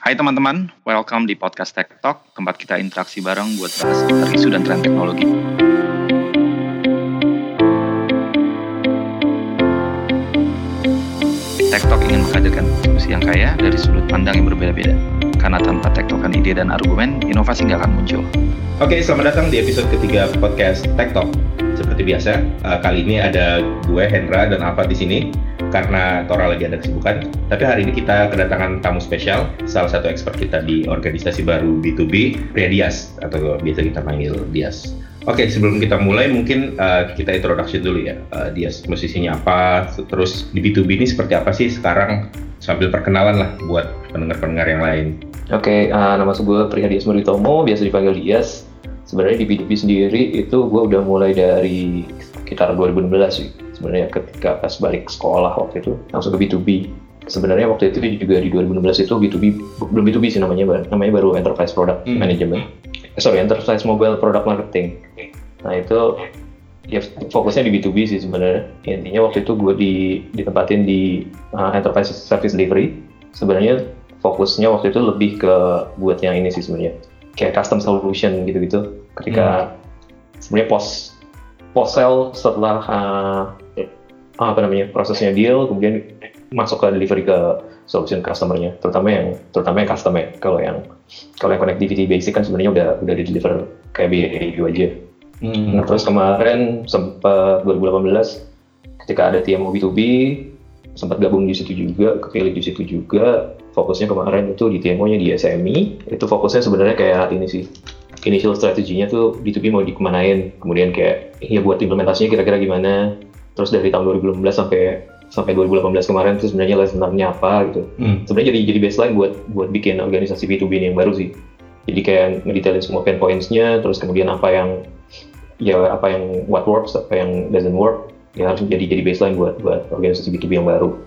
Hai teman-teman, welcome di podcast Tech Talk, tempat kita interaksi bareng buat bahas seputar isu dan tren teknologi. Tech Talk ingin menghadirkan diskusi yang kaya dari sudut pandang yang berbeda-beda. Karena tanpa tektokan ide dan argumen, inovasi nggak akan muncul. Oke, selamat datang di episode ketiga podcast Tech Talk. Seperti biasa, uh, kali ini ada gue Hendra dan Alfa di sini karena Tora lagi ada kesibukan. Tapi hari ini kita kedatangan tamu spesial, salah satu expert kita di organisasi baru B2B, Pria Dias atau biasa kita panggil Dias. Oke, sebelum kita mulai mungkin uh, kita introduction dulu ya. Uh, Dias musisinya apa, terus di B2B ini seperti apa sih sekarang sambil perkenalan lah buat pendengar-pendengar yang lain. Oke, uh, nama gue Pria Dias Muritomo, biasa dipanggil Dias sebenarnya di B2B sendiri itu gue udah mulai dari sekitar 2016 sih sebenarnya ketika pas balik sekolah waktu itu langsung ke B2B sebenarnya waktu itu juga di 2016 itu B2B belum B2B sih namanya namanya baru Enterprise Product hmm. Management eh, sorry Enterprise Mobile Product Marketing. Nah itu ya fokusnya di B2B sih sebenarnya. Intinya waktu itu gue di ditempatin di uh, Enterprise Service Delivery. Sebenarnya fokusnya waktu itu lebih ke buat yang ini sih sebenarnya. Kayak custom solution gitu-gitu. Ketika hmm. sebenarnya post post sale setelah uh, apa namanya prosesnya deal kemudian masuk ke delivery ke solution customernya. Terutama yang terutama yang custom ya kalau yang kalau yang connectivity basic kan sebenarnya udah udah di deliver kayak BAU aja. Hmm. nah terus kemarin sempat 2018 ketika ada TMO B2B sempat gabung di situ juga kepilih di situ juga. Fokusnya kemarin itu di TMO-nya di SME itu fokusnya sebenarnya kayak ini sih. Initial strateginya tuh B2B mau dikemanain, kemudian kayak ya buat implementasinya kira-kira gimana, terus dari tahun 2015 sampai sampai 2018 kemarin itu sebenarnya lessonnya apa gitu. Hmm. Sebenarnya jadi jadi baseline buat buat bikin organisasi B2B ini yang baru sih. Jadi kayak ngedetailin semua pain points-nya, terus kemudian apa yang ya apa yang what works, apa yang doesn't work, ya harus jadi jadi baseline buat buat organisasi B2B yang baru.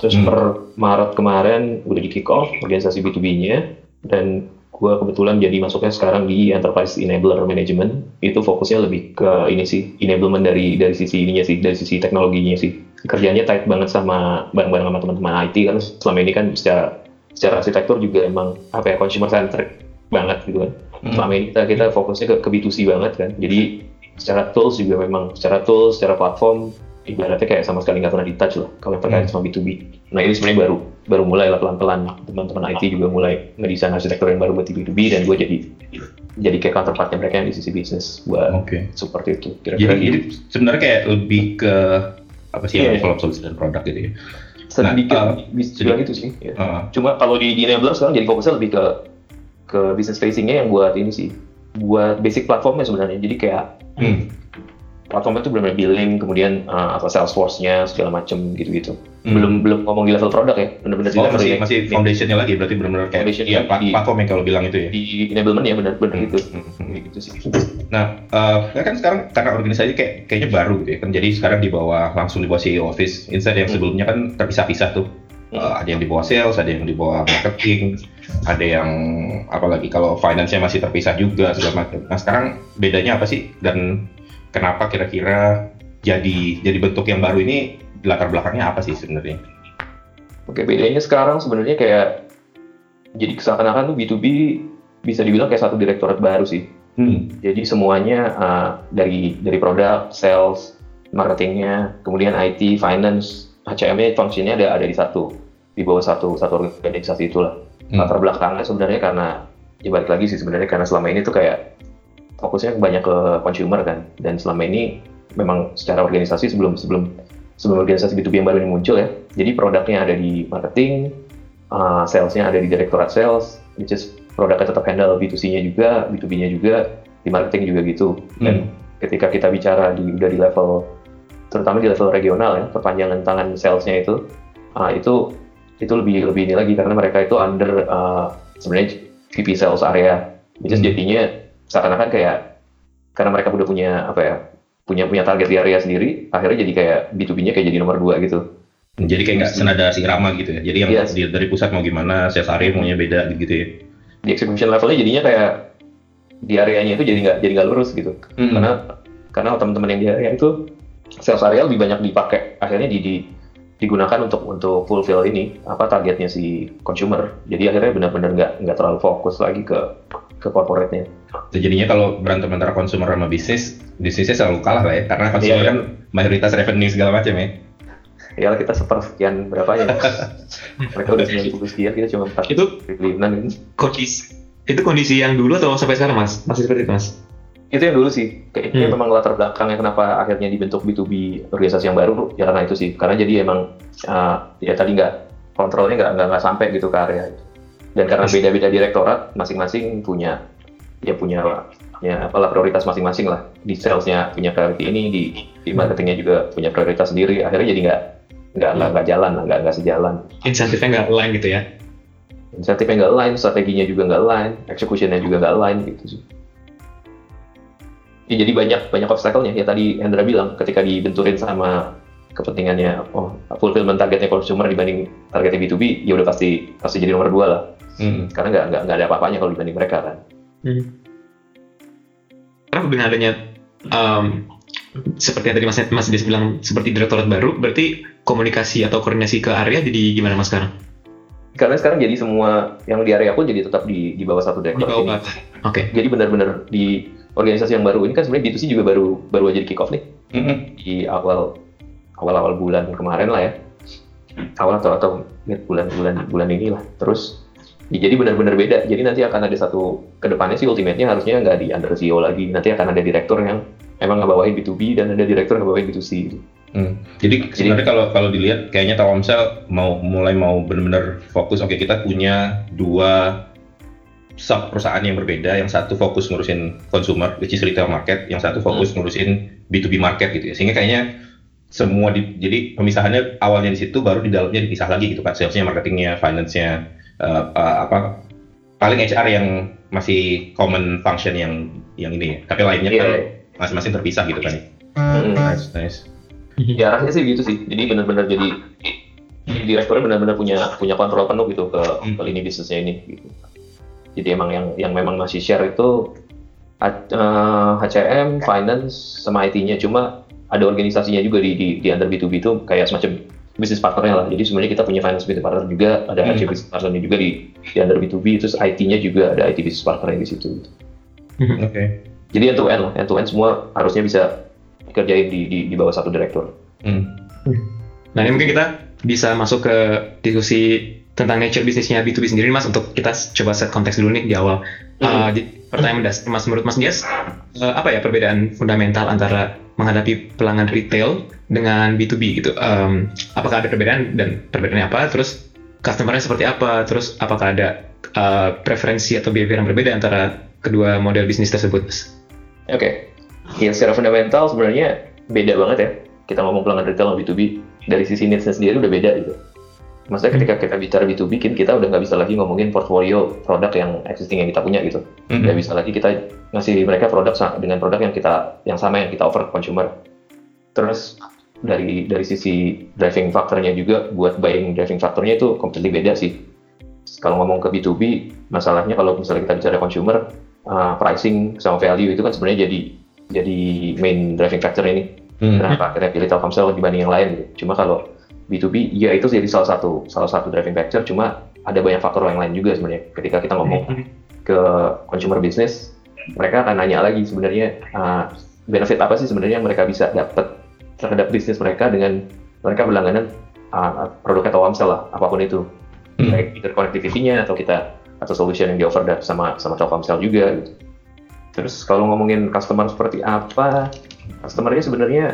Terus hmm. per Maret kemarin udah di kick off organisasi B2B-nya dan gue kebetulan jadi masuknya sekarang di enterprise enabler management itu fokusnya lebih ke ini sih enablement dari dari sisi ininya sih dari sisi teknologinya sih kerjanya tight banget sama bareng-bareng sama teman-teman IT kan selama ini kan secara secara arsitektur juga emang apa ya consumer centric banget gitu kan hmm. selama ini kita kita fokusnya ke, ke B2C banget kan jadi secara tools juga memang secara tools secara platform ibaratnya kayak sama sekali nggak pernah di touch lah kalau terkait hmm. sama B2B. Nah ini sebenarnya baru baru mulai lah pelan-pelan teman-teman IT juga mulai ngedesain arsitektur yang baru buat B2B dan gue jadi jadi kayak counterpartnya mereka yang di sisi bisnis buat okay. seperti itu. Kira-kira jadi, gitu. jadi sebenarnya kayak lebih ke apa sih yeah, yang develop solusi dan produk gitu ya? Sedikit nah, uh, bisa bilang itu sih. Ya. Uh, Cuma kalau di, di enabler sekarang jadi fokusnya lebih ke ke business facingnya yang buat ini sih buat basic platformnya sebenarnya. Jadi kayak hmm platform itu benar-benar billing kemudian uh, apa Salesforce-nya segala macam gitu-gitu hmm. belum belum ngomong di level produk ya benar-benar oh, masih ya. masih foundationnya lagi berarti benar-benar kayak Foundation iya, di, platform yang kalau bilang itu ya di enablement ya benar-benar hmm. gitu hmm. hmm. gitu sih nah uh, kan sekarang karena organisasi kayak kayaknya baru gitu ya kan jadi sekarang di bawah langsung di bawah CEO office instead yang hmm. sebelumnya kan terpisah-pisah tuh. Uh, ada yang di bawah sales, ada yang di bawah marketing, ada yang apalagi kalau finance-nya masih terpisah juga segala macam. Nah sekarang bedanya apa sih dan kenapa kira-kira jadi jadi bentuk yang baru ini latar belakangnya apa sih sebenarnya? Oke, bedanya sekarang sebenarnya kayak jadi seakan-akan tuh B2B bisa dibilang kayak satu direktorat baru sih. Hmm. Jadi semuanya uh, dari dari produk, sales, marketingnya, kemudian IT, finance, HCM-nya fungsinya ada ada di satu di bawah satu satu organisasi itulah. Hmm. Latar belakangnya sebenarnya karena ya balik lagi sih sebenarnya karena selama ini tuh kayak fokusnya banyak ke consumer kan dan selama ini memang secara organisasi sebelum sebelum sebelum organisasi B2B yang baru ini muncul ya jadi produknya ada di marketing uh, salesnya ada di direktorat sales which is produknya tetap handle B2C-nya juga B2B-nya juga di marketing juga gitu dan hmm. ketika kita bicara di udah di level terutama di level regional ya perpanjangan tangan salesnya itu uh, itu itu lebih lebih ini lagi karena mereka itu under uh, sebenarnya VP sales area which is hmm. jadinya seakan-akan kayak karena mereka udah punya apa ya punya punya target di area sendiri akhirnya jadi kayak B2B-nya kayak jadi nomor dua gitu jadi kayak nggak senada si Rama gitu ya jadi yang yes. Dari pusat mau gimana area maunya beda gitu ya di execution levelnya jadinya kayak di areanya itu jadi nggak jadi nggak lurus gitu hmm. karena karena teman-teman yang di area itu sales area lebih banyak dipakai akhirnya di, di digunakan untuk untuk fulfill ini apa targetnya si consumer. Jadi akhirnya benar-benar nggak nggak terlalu fokus lagi ke ke corporate-nya. Jadinya kalau berantem antara consumer sama bisnis, bisnisnya selalu kalah lah ya, karena consumer Iya. kan mayoritas revenue segala macam ya. Ya kita sepersekian berapa ya? Mereka udah 90 sekian, kita cuma 4 Itu triliunan ini. kondisi itu kondisi yang dulu atau sampai sekarang mas masih seperti itu mas Itu yang dulu sih. Kayaknya Hmm. memang latar belakangnya kenapa akhirnya dibentuk B2B organisasi yang baru ya karena itu sih. Karena jadi emang uh, ya tadi nggak kontrolnya nggak nggak nggak sampai gitu ke area itu. Dan karena beda-beda direktorat, masing-masing punya ya punya ya apalah prioritas masing-masing lah. Di salesnya punya priority ini, di di marketingnya juga punya prioritas sendiri. Akhirnya jadi nggak nggak nggak nggak jalan nggak nggak sejalan. insentifnya nggak lain gitu ya Insentifnya nggak align, strateginya juga nggak align, executionnya juga nggak align gitu sih. Ya, jadi banyak banyak obstacle-nya. Ya tadi Hendra bilang ketika dibenturin sama kepentingannya oh fulfillment targetnya consumer dibanding targetnya B2B ya udah pasti pasti jadi nomor dua lah Hmm. karena nggak nggak nggak ada apa-apanya kalau dibanding mereka kan? Karena dengan adanya um, seperti yang tadi mas mas Des bilang seperti direktorat baru berarti komunikasi atau koordinasi ke area jadi gimana mas sekarang? Karena sekarang jadi semua yang di area pun jadi tetap di di bawah satu di direktur bawah ini. oke. Jadi benar-benar di organisasi yang baru ini kan sebenarnya B2C juga baru baru aja di kick off nih. Mm-mm. di awal awal-awal bulan kemarin lah ya. Awal atau atau mid bulan-bulan bulan inilah. Terus ya, jadi benar-benar beda. Jadi nanti akan ada satu ke depannya sih ultimate-nya harusnya nggak di under CEO lagi. Nanti akan ada direktur yang emang ngebawain B2B dan ada direktur yang ngebawain B2C gitu. Hmm. Jadi sebenarnya kalau kalau dilihat kayaknya Telkomsel mau mulai mau benar-benar fokus. Oke kita punya dua sub perusahaan yang berbeda. Yang satu fokus ngurusin consumer which is retail market. Yang satu fokus ngurusin B2B market gitu ya. Sehingga kayaknya semua di, jadi pemisahannya awalnya di situ baru di dalamnya dipisah lagi gitu kan. Salesnya marketingnya finance-nya eh, apa paling HR yang masih common function yang yang ini ya tapi lainnya Iya. kan masing-masing terpisah gitu kan ya. Hmm. nice nice ya arahnya sih gitu sih jadi benar-benar jadi direkturnya benar-benar punya punya kontrol penuh gitu ke, ke lini bisnisnya ini gitu. jadi emang yang yang memang masih share itu H- eh, HCM, finance, sama IT-nya cuma ada organisasinya juga di di, di under B2B itu kayak semacam bisnis partnernya lah jadi sebenarnya kita punya finance business partner juga ada Hmm. HC business partnernya juga di di under B2B terus IT-nya juga ada IT business partnernya di situ gitu. oke jadi end to end lah end to end semua harusnya bisa dikerjain di, di, di bawah satu direktur Hmm. Nah ini mungkin kita bisa masuk ke diskusi tentang nature bisnisnya B2B sendiri mas untuk kita coba set konteks dulu nih di awal. Uh, jadi pertanyaan dasar mas menurut mas Dias uh, apa ya perbedaan fundamental antara menghadapi pelanggan retail dengan B2B gitu? Um, apakah ada perbedaan dan perbedaannya apa? Terus customernya seperti apa? Terus apakah ada uh, preferensi atau behavior yang berbeda antara kedua model bisnis tersebut? Oke, ya secara fundamental sebenarnya beda banget ya. Kita ngomong pelanggan retail sama B2B, dari sisi needs sendiri udah beda gitu. Maksudnya ketika kita bicara B2B, kan kita udah nggak bisa lagi ngomongin portfolio produk yang existing yang kita punya gitu. Mhm. Nggak bisa lagi kita ngasih mereka produk dengan produk yang kita yang sama yang kita offer ke consumer. Terus dari dari sisi driving factornya juga buat buying driving factornya itu completely beda sih. Kalau ngomong ke B2B, masalahnya kalau misalnya kita bicara consumer, uh, pricing sama value itu kan sebenarnya jadi jadi main driving factor ini. Hmm. Kenapa akhirnya pilih Telkomsel dibanding yang lain gitu. Cuma kalau B2B, ya itu jadi salah satu salah satu driving factor. Cuma ada banyak faktor yang lain juga sebenarnya. Ketika kita ngomong ke consumer business, mereka akan nanya lagi sebenarnya uh, benefit apa sih sebenarnya yang mereka bisa dapat terhadap bisnis mereka dengan mereka berlangganan uh, produknya Telkomsel lah, apa pun itu. Hmm. Baik itu connectivity-nya atau kita atau solution yang di offer da- sama sama Telkomsel juga gitu. Terus kalau ngomongin customer seperti apa, customernya sebenarnya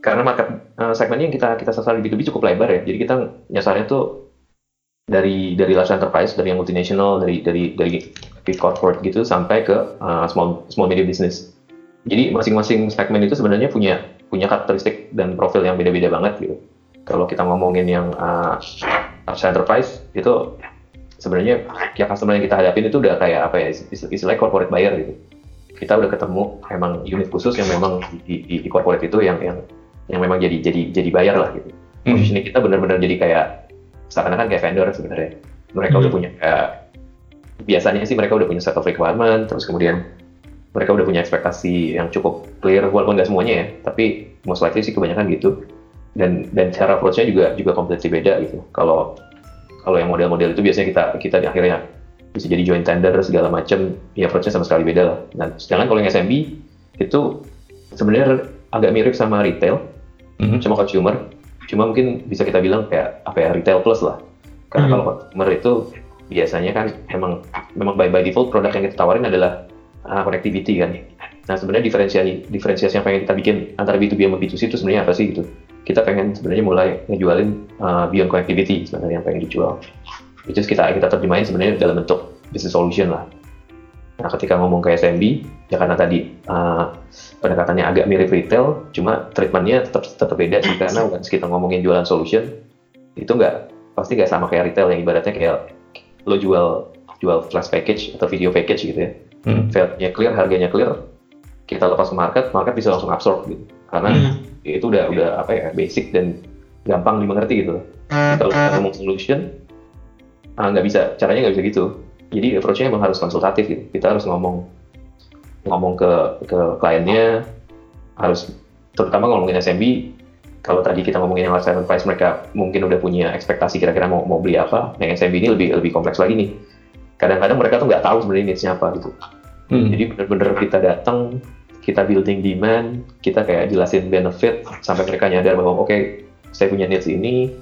karena market uh, segmennya yang kita kita sasar di B2B cukup lebar ya. Jadi kita nyasarnya tuh dari dari large enterprise, dari yang multinational, dari dari dari big corporate gitu sampai ke uh, small small medium business. Jadi masing-masing segmen itu sebenarnya punya punya karakteristik dan profil yang beda-beda banget gitu. Kalau kita ngomongin yang uh, large enterprise itu sebenarnya ya customer yang kita hadapin itu udah kayak apa ya is- istilahnya corporate buyer gitu. Kita udah ketemu emang unit khusus yang memang di, di, di corporate itu yang yang yang memang jadi jadi jadi bayar lah gitu. Hmm. Positioning kita benar-benar jadi kayak seakan-akan kayak vendor sebenarnya. Mereka udah Hmm. punya kayak biasanya sih mereka udah punya set of requirement, terus kemudian mereka udah punya ekspektasi yang cukup clear, walaupun nggak semuanya ya, tapi most likely sih kebanyakan gitu. dan dan cara approach-nya juga juga completely beda gitu. Kalau kalau yang model-model itu biasanya kita kita di akhirnya bisa jadi joint tender segala macam, ya approach-nya sama sekali beda lah. Nah, sedangkan kalau yang SMB itu sebenarnya agak mirip sama retail, Mhm. cuma consumer, cuma mungkin bisa kita bilang kayak apa ya retail plus lah. Karena Mhm. kalau consumer itu biasanya kan memang memang by by default produk yang kita tawarin adalah uh, connectivity kan. Nah sebenarnya diferensiasi diferensiasi yang pengen kita bikin antara B2B sama B2C itu sebenarnya apa sih gitu? Kita pengen sebenarnya mulai ngejualin uh, beyond connectivity sebenarnya yang pengen dijual. Itu kita kita terjemahin sebenarnya dalam bentuk business solution lah. Nah ketika ngomong ke SMB ya karena tadi uh, pendekatannya agak mirip retail, cuma treatmentnya tetap tetap beda sih. Karena once kita ngomongin jualan solution itu nggak pasti nggak sama kayak retail yang ibaratnya kayak lo jual jual flash package atau video package gitu ya. Hmm. value-nya clear harganya clear kita lepas ke market market bisa langsung absorb gitu. Karena Hmm. itu udah udah apa ya basic dan gampang dimengerti gitu. Kalau kita ngomong solution ah, nggak bisa. Caranya nggak bisa gitu jadi approach-nya emang harus konsultatif gitu. Kita harus ngomong ngomong ke ke kliennya harus terutama ngomongin SMB kalau tadi kita ngomongin yang lifestyle price mereka mungkin udah punya ekspektasi kira-kira mau mau beli apa yang SMB ini lebih lebih kompleks lagi nih. Kadang-kadang mereka tuh nggak tahu sebenarnya needs-nya apa gitu. Hmm. jadi bener-bener kita datang, kita building demand, kita kayak jelasin benefit sampai mereka nyadar bahwa oke saya punya needs ini,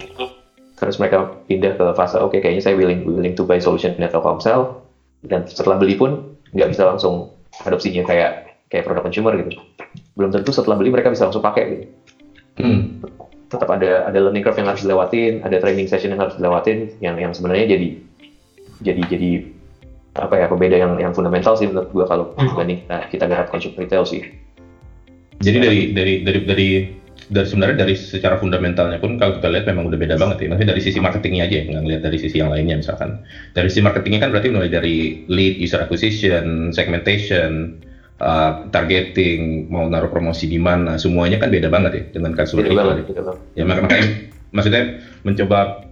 terus mereka pindah ke fase oke kayaknya saya willing willing to buy solution in Telkomsel dan setelah beli pun nggak bisa langsung adopsinya kayak kayak produk consumer gitu. Belum tentu setelah beli mereka bisa langsung pakai gitu. Hmm. Tetap ada ada learning curve yang harus dilewatin, ada training session yang harus dilewatin yang yang sebenarnya jadi jadi jadi apa ya pembeda yang yang fundamental sih menurut gua kalau dibanding nah, kita garap consumer retail sih. Jadi dari dari dari dari dari sebenarnya dari secara fundamentalnya pun kalau kita lihat memang udah beda banget ya. Maksudnya dari sisi marketingnya aja, ya, nggak ngelihat dari sisi yang lainnya misalkan. Dari sisi marketingnya kan berarti mulai dari lead, user acquisition, segmentation, uh, targeting, mau naruh promosi di mana, semuanya kan beda banget ya dengan Beda banget, beda banget. Ya mak- makanya maksudnya mencoba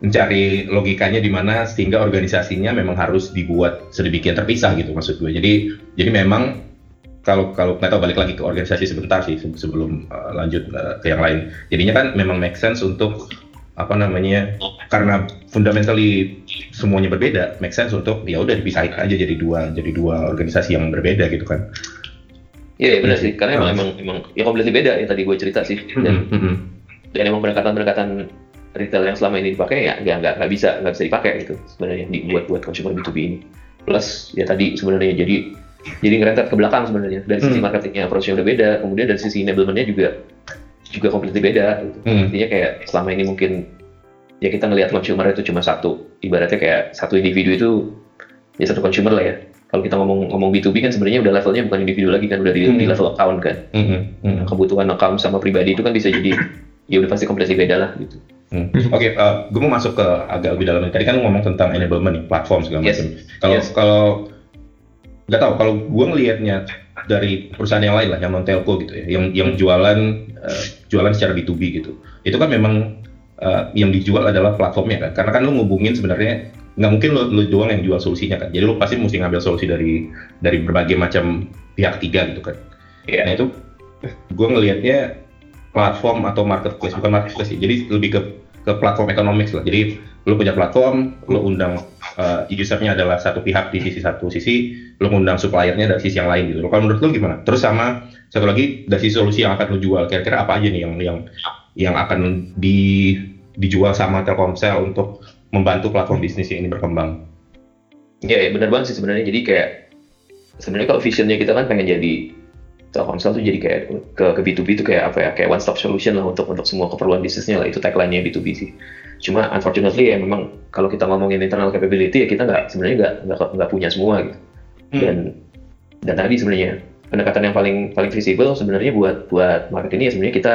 mencari logikanya di mana sehingga organisasinya memang harus dibuat sedemikian terpisah gitu maksud gue. Jadi jadi memang kalau kalau nggak tahu balik lagi ke organisasi sebentar sih se- sebelum uh, lanjut uh, ke yang lain. Jadinya kan memang make sense untuk apa namanya karena fundamentally semuanya berbeda, make sense untuk ya udah dipisahin aja jadi dua jadi dua organisasi yang berbeda gitu kan. Iya, iya benar Iya sih. Karena emang, emang emang ya completely beda yang tadi gue cerita sih. Dan Mhm, mhm. dan emang pendekatan-pendekatan retail yang selama ini dipakai ya nggak nggak nggak bisa nggak bisa dipakai gitu sebenarnya dibuat buat consumer B2B ini. Plus ya tadi sebenarnya jadi jadi ngerempet ke belakang sebenarnya dari sisi Hmm. marketingnya approach-nya udah beda, kemudian dari sisi enablement-nya juga juga completely beda. Gitu. Hmm. Intinya kayak selama ini mungkin ya kita ngelihat consumer itu cuma satu, ibaratnya kayak satu individu itu ya satu consumer lah ya. Kalau kita ngomong ngomong B2B kan sebenarnya udah levelnya bukan individu lagi kan udah di, di Hmm. level account kan. Mhm, mhm. Kebutuhan account sama pribadi itu kan bisa jadi ya udah pasti completely beda lah gitu. Hmm. Oke, gue mau masuk ke agak lebih dalam. Tadi kan ngomong tentang enablement nih, platform segala Yes. macam. Kalau Yes. kalau nggak tahu, kalau gue ngelihatnya dari perusahaan yang lain lah, yang non telco gitu ya, yang yang jualan eh, jualan secara B2B gitu. Itu kan memang eh, yang dijual adalah platformnya kan. Karena kan lu ngubungin sebenarnya nggak mungkin lu, lu doang yang jual solusinya kan. Jadi lu pasti mesti ngambil solusi dari dari berbagai macam pihak ketiga gitu kan. Iya. Nah itu gue ngelihatnya platform atau marketplace bukan marketplace sih. Jadi lebih ke ke platform economics lah. Jadi lu punya platform, lu undang uh, usernya adalah satu pihak di sisi satu sisi, lu undang suppliernya dari sisi yang lain gitu. Kalau menurut lu gimana? Terus sama satu lagi dari sisi solusi yang akan lu jual, kira-kira apa aja nih yang yang yang akan di dijual sama Telkomsel untuk membantu platform bisnis ini berkembang? Iya, ya, benar banget sih sebenarnya. Jadi kayak sebenarnya kalau visionnya kita kan pengen jadi Telkomsel tuh jadi kayak ke, ke B2B itu kayak apa ya kayak one stop solution lah untuk untuk semua keperluan bisnisnya lah itu tagline-nya B2B sih. Cuma unfortunately ya memang kalau kita ngomongin internal capability ya kita nggak sebenarnya nggak nggak punya semua gitu. Dan dan tadi sebenarnya pendekatan yang paling paling visible sebenarnya buat buat market ini ya sebenarnya kita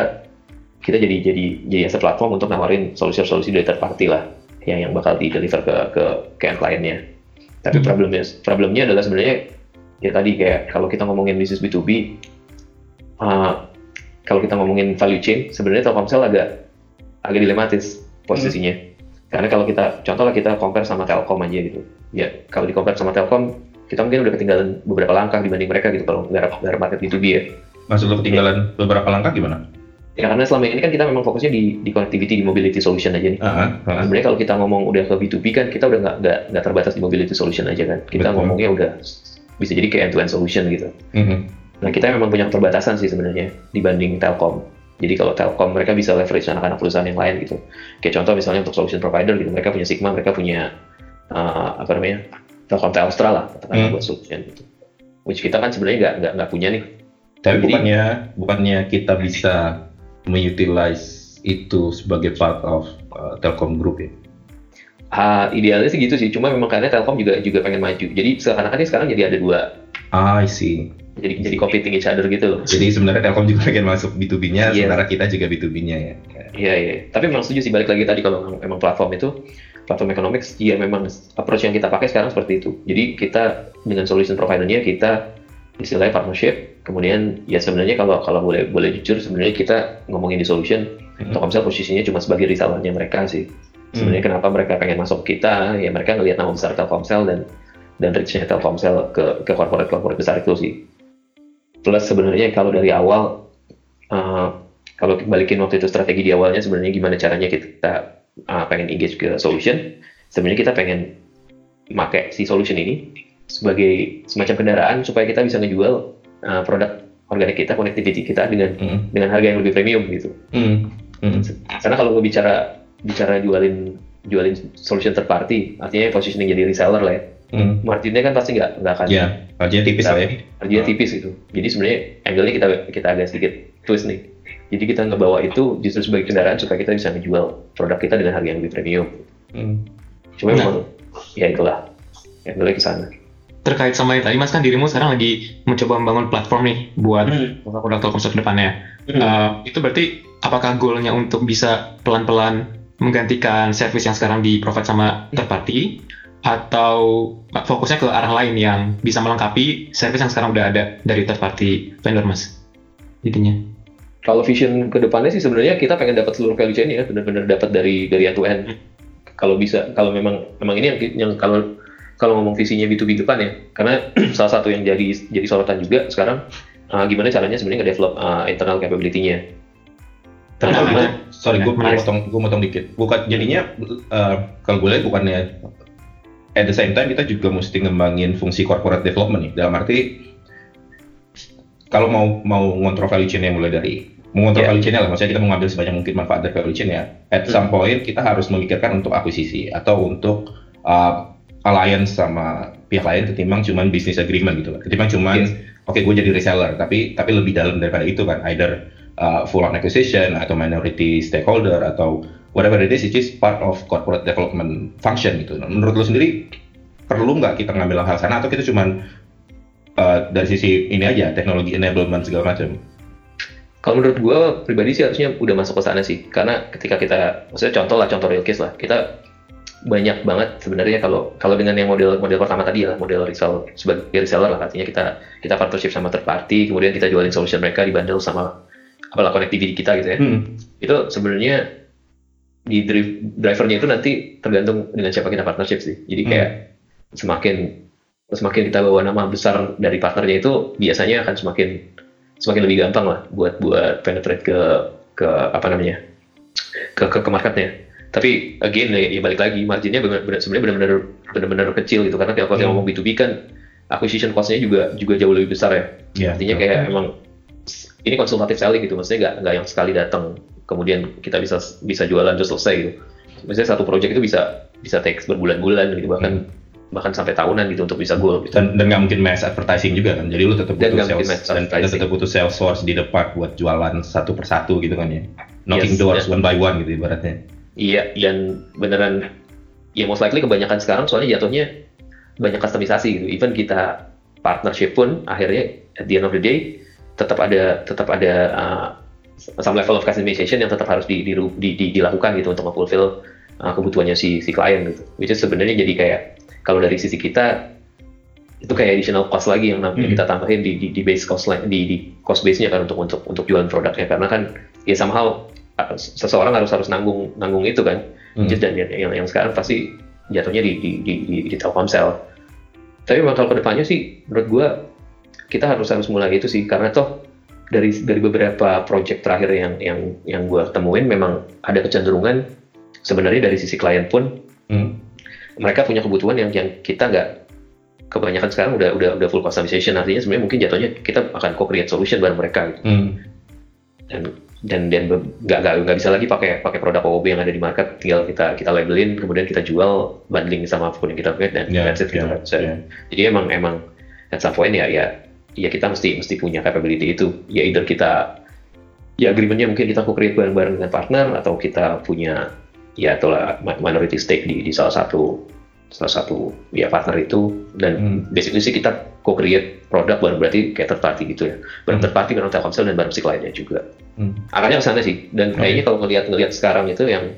kita jadi jadi jadi as a platform untuk nawarin solusi-solusi dari third party lah yang yang bakal di deliver ke ke ke end client-nya. Tapi Hmm. problemnya problemnya adalah sebenarnya ya tadi kayak kalau kita ngomongin bisnis B2B uh, kalau kita ngomongin value chain sebenarnya Telkomsel agak agak dilematis posisinya. Karena kalau kita contoh lah kita compare sama Telkom aja gitu. Ya kalau di compare sama Telkom kita mungkin udah ketinggalan beberapa langkah dibanding mereka gitu kalau garap garap market B2B ya. Maksud lu ketinggalan beberapa langkah gimana? Ya karena selama ini kan kita memang fokusnya di, di connectivity, di mobility solution aja nih. Ah, ah. Sebenarnya kalau kita ngomong udah ke B2B kan kita udah nggak nggak nggak terbatas di mobility solution aja kan. Kita Betul. ngomongnya udah bisa jadi kayak end-to-end solution gitu. Mhm. Nah kita memang punya keterbatasan sih sebenarnya dibanding Telkom. Jadi kalau Telkom mereka bisa leverage anak-anak perusahaan yang lain gitu. Kayak contoh misalnya untuk solution provider gitu, mereka punya Sigma, mereka punya uh, apa namanya Telkom Telstra lah, katakanlah Hmm. buat solution gitu. Which kita kan sebenarnya nggak nggak nggak punya nih. Tapi Jadi- bukannya bukannya kita bisa mengutilize itu sebagai part of uh, Telkom Group ya? Ah, idealnya sih gitu sih, cuma memang karena Telkom juga juga pengen maju. Jadi seakan-akan ini sekarang jadi ada dua, Ah, I see. jadi jadi competing each other gitu loh. Jadi sebenarnya Telkom juga pengen masuk B2B-nya, Iya. sementara kita juga B2B-nya ya. Iya iya. Tapi memang setuju sih balik lagi tadi kalau memang- memang platform itu platform economics, iya memang approach yang kita pakai sekarang seperti itu. Jadi kita dengan solution providernya kita istilahnya partnership. Kemudian ya sebenarnya kalau kalau boleh boleh jujur sebenarnya kita ngomongin di solution, Mhm. Telkomsel posisinya cuma sebagai resellernya mereka sih. Sebenarnya kenapa mereka pengen masuk kita? Ya mereka ngelihat nama besar Telkomsel dan dan reach-nya Telkomsel ke ke corporate corporate besar itu sih. Plus sebenarnya kalau dari awal uh, kalau balikin waktu itu strategi di awalnya sebenarnya gimana caranya kita uh, pengen engage ke solution sebenarnya kita pengen pakai si solution ini sebagai semacam kendaraan supaya kita bisa ngejual uh, produk organik kita connectivity kita dengan Mhm. dengan harga yang lebih premium gitu Mhm. Mhm. karena kalau bicara bicara jualin jualin solution third party artinya positioning jadi reseller lah ya Mhm. marginnya kan pasti nggak nggak akan Ya, marginnya tipis lah ya. marginnya tipis gitu jadi sebenarnya angle-nya kita kita agak sedikit twist nih jadi kita ngebawa itu justru sebagai kendaraan supaya kita bisa ngejual produk kita dengan harga yang lebih premium Mhm. cuma Nah. memang ya itulah angle-nya ke sana terkait sama yang tadi mas kan dirimu sekarang lagi mencoba membangun platform nih buat Hmm. produk Telkomsel ke depannya. Eh, itu berarti apakah goalnya untuk bisa pelan-pelan menggantikan service yang sekarang di provide sama third party atau fokusnya ke arah lain yang bisa melengkapi service yang sekarang udah ada dari third party vendor mas? Intinya. kalau vision ke depannya sih sebenarnya kita pengen dapat seluruh value chain ya benar-benar dapat dari dari end to end. Kalau bisa kalau memang memang ini yang, yang kalau kalau ngomong visinya B2B depan ya. Karena salah satu yang jadi jadi sorotan juga sekarang uh, gimana caranya sebenarnya nge-develop uh, internal capability-nya Sorry, gue menarik. motong, gue motong dikit. Bukan jadinya uh, kalau gue lihat bukannya at the same time kita juga mesti ngembangin fungsi corporate development nih. Dalam arti kalau mau mau ngontrol value chain yang mulai dari mengontrol Yeah. value chain lah, maksudnya kita mengambil sebanyak mungkin manfaat dari value chain ya. At some point kita harus memikirkan untuk akuisisi atau untuk uh, alliance sama pihak lain ketimbang cuman business agreement gitu kan. Ketimbang cuman Yes. oke gue jadi reseller tapi tapi lebih dalam daripada itu kan either uh, full on acquisition atau minority stakeholder atau whatever it is it is part of corporate development function gitu. Nah, menurut lo sendiri perlu nggak kita ngambil hal sana atau kita cuman uh, dari sisi ini aja teknologi enablement segala macam? Kalau menurut gue pribadi sih harusnya udah masuk ke sana sih, karena ketika kita, maksudnya contoh lah, contoh real case lah, kita banyak banget sebenarnya kalau kalau dengan yang model model pertama tadi lah, model resell sebagai reseller lah, artinya kita kita partnership sama third party, kemudian kita jualin solution mereka di bundle sama apalah connectivity kita gitu ya. Hmm. Itu sebenarnya di dri- drivernya itu nanti tergantung dengan siapa kita partnership sih. Jadi kayak semakin semakin kita bawa nama besar dari partnernya itu biasanya akan semakin semakin lebih gampang lah buat buat penetrate ke ke apa namanya ke ke, ke marketnya. Tapi again ya, ya balik lagi marginnya sebenarnya benar-benar benar-benar kecil gitu karena kalau kita Hmm. ngomong B2B kan acquisition cost-nya juga juga jauh lebih besar ya. Ya, Artinya betul. kayak emang ini konsultatif selling gitu, maksudnya nggak nggak yang sekali datang kemudian kita bisa bisa jualan terus selesai gitu. Maksudnya satu project itu bisa bisa take berbulan-bulan gitu bahkan bahkan sampai tahunan gitu untuk bisa goal gitu. dan dan nggak mungkin mass advertising juga kan jadi lu tetap butuh sales dan, tetap butuh sales force di depan buat jualan satu persatu gitu kan ya knocking Yes, doors dan- one by one gitu ibaratnya Iya dan beneran ya most likely kebanyakan sekarang soalnya jatuhnya banyak kustomisasi gitu. Even kita partnership pun akhirnya at the end of the day tetap ada tetap ada uh, some level of customization yang tetap harus di, di, di- di- dilakukan gitu untuk memfulfill uh, kebutuhannya si si klien gitu. Which is sebenarnya jadi kayak kalau dari sisi kita itu kayak additional cost lagi yang namanya Hmm. kita tambahin di, di, di base cost line di, di cost base-nya kan untuk untuk untuk jualan produknya karena kan ya somehow uh, seseorang harus harus nanggung nanggung itu kan Hmm. dan yang, yang, yang sekarang pasti jatuhnya di di di, di, di Telkomsel tapi kalau ke depannya sih menurut gua kita harus harus mulai itu sih karena toh dari dari beberapa project terakhir yang yang yang gue temuin memang ada kecenderungan sebenarnya dari sisi klien pun Hmm. mereka punya kebutuhan yang yang kita nggak kebanyakan sekarang udah udah udah full customization artinya sebenarnya mungkin jatuhnya kita akan co-create solution bareng mereka gitu. Hmm. dan dan dan nggak nggak nggak bisa lagi pakai pakai produk OOB yang ada di market tinggal kita kita labelin kemudian kita jual bundling sama apa pun yang kita pakai dan Ya, that's it gitu ya, kan. So, ya. jadi emang emang at some point ya ya ya kita mesti mesti punya capability itu. Ya either kita ya agreementnya mungkin kita co-create bareng-bareng dengan partner atau kita punya ya itulah mi- minority stake di, di salah satu salah satu ya partner itu. Dan Hmm. basically sih kita co-create produk baru berarti kayak third party gitu ya. Bareng third party bareng Telkomsel dan bareng si kliennya juga. Hmm. arahnya ke sana sih. Dan Oke. kayaknya kalau ngelihat ngelihat sekarang itu yang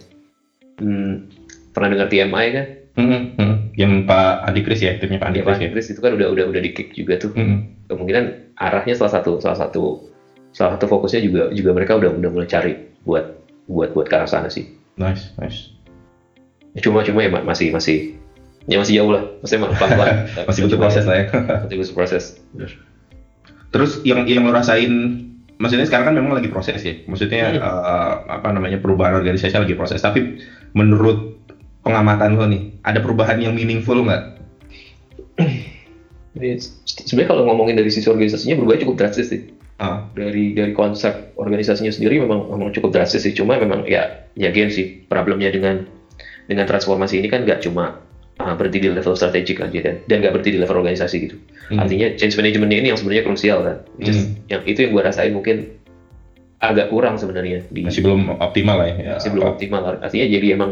hmm, pernah dengar TMI kan Hmm. Hmm. Yang Pak Andi Kris ya, timnya Pak Andi ya, Kris ya. Itu kan udah udah udah di kick juga tuh Hmm. kemungkinan arahnya salah satu salah satu salah satu fokusnya juga juga mereka udah udah mulai cari buat buat buat ke arah sana sih Nice, nice. cuma cuma ya ma- masih masih ya masih jauh lah masih pelan pelan Masih butuh proses lah ya. masih butuh proses Terus yang yang lo rasain, maksudnya sekarang kan memang lagi proses ya. Maksudnya Hmm. eh, apa namanya perubahan organisasi lagi proses. Tapi menurut pengamatan lo nih, ada perubahan yang meaningful nggak? Jadi, sebenarnya kalau ngomongin dari sisi organisasinya berubah cukup drastis sih Ah, dari dari konsep organisasinya sendiri memang memang cukup drastis sih cuma memang ya ya again sih problemnya dengan dengan transformasi ini kan nggak cuma uh, berhenti di level strategik aja kan dan nggak berhenti di level organisasi gitu Hmm. artinya change management ini yang sebenarnya krusial kan is- Hmm. yang itu yang gue rasain mungkin agak kurang sebenarnya di masih belum optimal lah ya. Ya, masih belum apa- optimal artinya jadi emang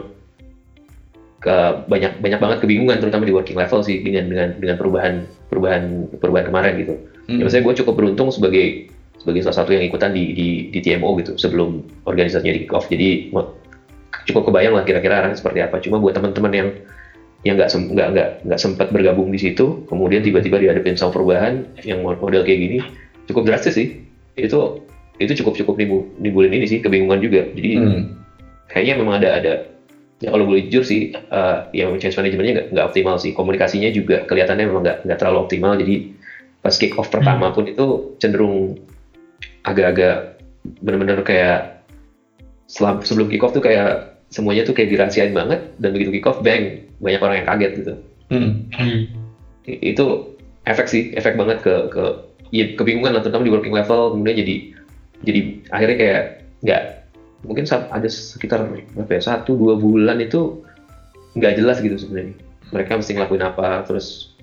ke banyak banyak banget kebingungan terutama di working level sih dengan dengan dengan perubahan perubahan perubahan kemarin gitu Hmm. Ya, maksudnya gue cukup beruntung sebagai sebagai salah satu yang ikutan di di, di TMO gitu sebelum organisasinya di kick off. Jadi cukup kebayang lah kira-kira arahnya seperti apa. Cuma buat teman-teman yang yang nggak nggak nggak nggak sempat bergabung di situ, kemudian tiba-tiba dihadapin sama perubahan yang mod- model kayak gini, cukup drastis sih. Itu itu cukup cukup nimbul, nimbulin ini sih kebingungan juga. Jadi Hmm. kayaknya memang ada ada ya kalau boleh jujur sih eh, yang change manajemennya nggak optimal sih. Komunikasinya juga kelihatannya memang nggak nggak terlalu optimal. Jadi pas kick off pertama pun itu cenderung agak-agak bener-bener kayak selam- sebelum kick off tuh kayak semuanya tuh kayak dirahasiain banget. Dan begitu kick off bang banyak orang yang kaget gitu. Hmm. I- itu efek sih efek banget ke ke ya kebingungan lah terutama di working level. Kemudian jadi jadi akhirnya kayak nggak mungkin ada sekitar berapa ya satu dua bulan itu nggak jelas gitu sebenarnya mereka mesti ngelakuin apa terus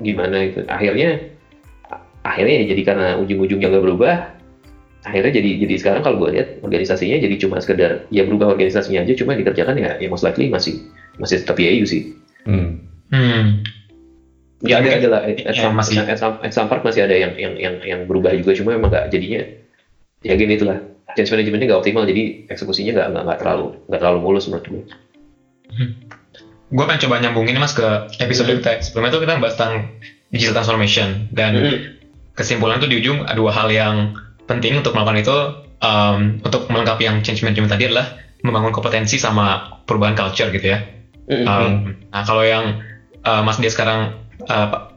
gimana itu akhirnya akhirnya ya jadi karena ujung-ujungnya nggak berubah akhirnya jadi jadi sekarang kalau gue lihat organisasinya jadi cuma sekedar ya berubah organisasinya aja cuma dikerjakan ya ya most likely masih masih tetap YU sih Hmm. Hmm. Ya ada ada lah. At, ya, some, masih- at, some, at some part masih ada yang yang yang yang berubah juga cuma memang nggak jadinya ya gini itulah change manajemennya nggak optimal jadi eksekusinya nggak nggak terlalu nggak terlalu mulus menurut gue. Gue pengen coba nyambungin mas ke episode kita sebelumnya tuh kita bahas tentang digital transformation dan kesimpulan tuh di ujung ada dua hal yang penting untuk melakukan itu um, untuk melengkapi yang change management tadi adalah membangun kompetensi sama perubahan culture gitu ya. Mm-mm. Um, nah kalau yang uh, Mas dia sekarang uh,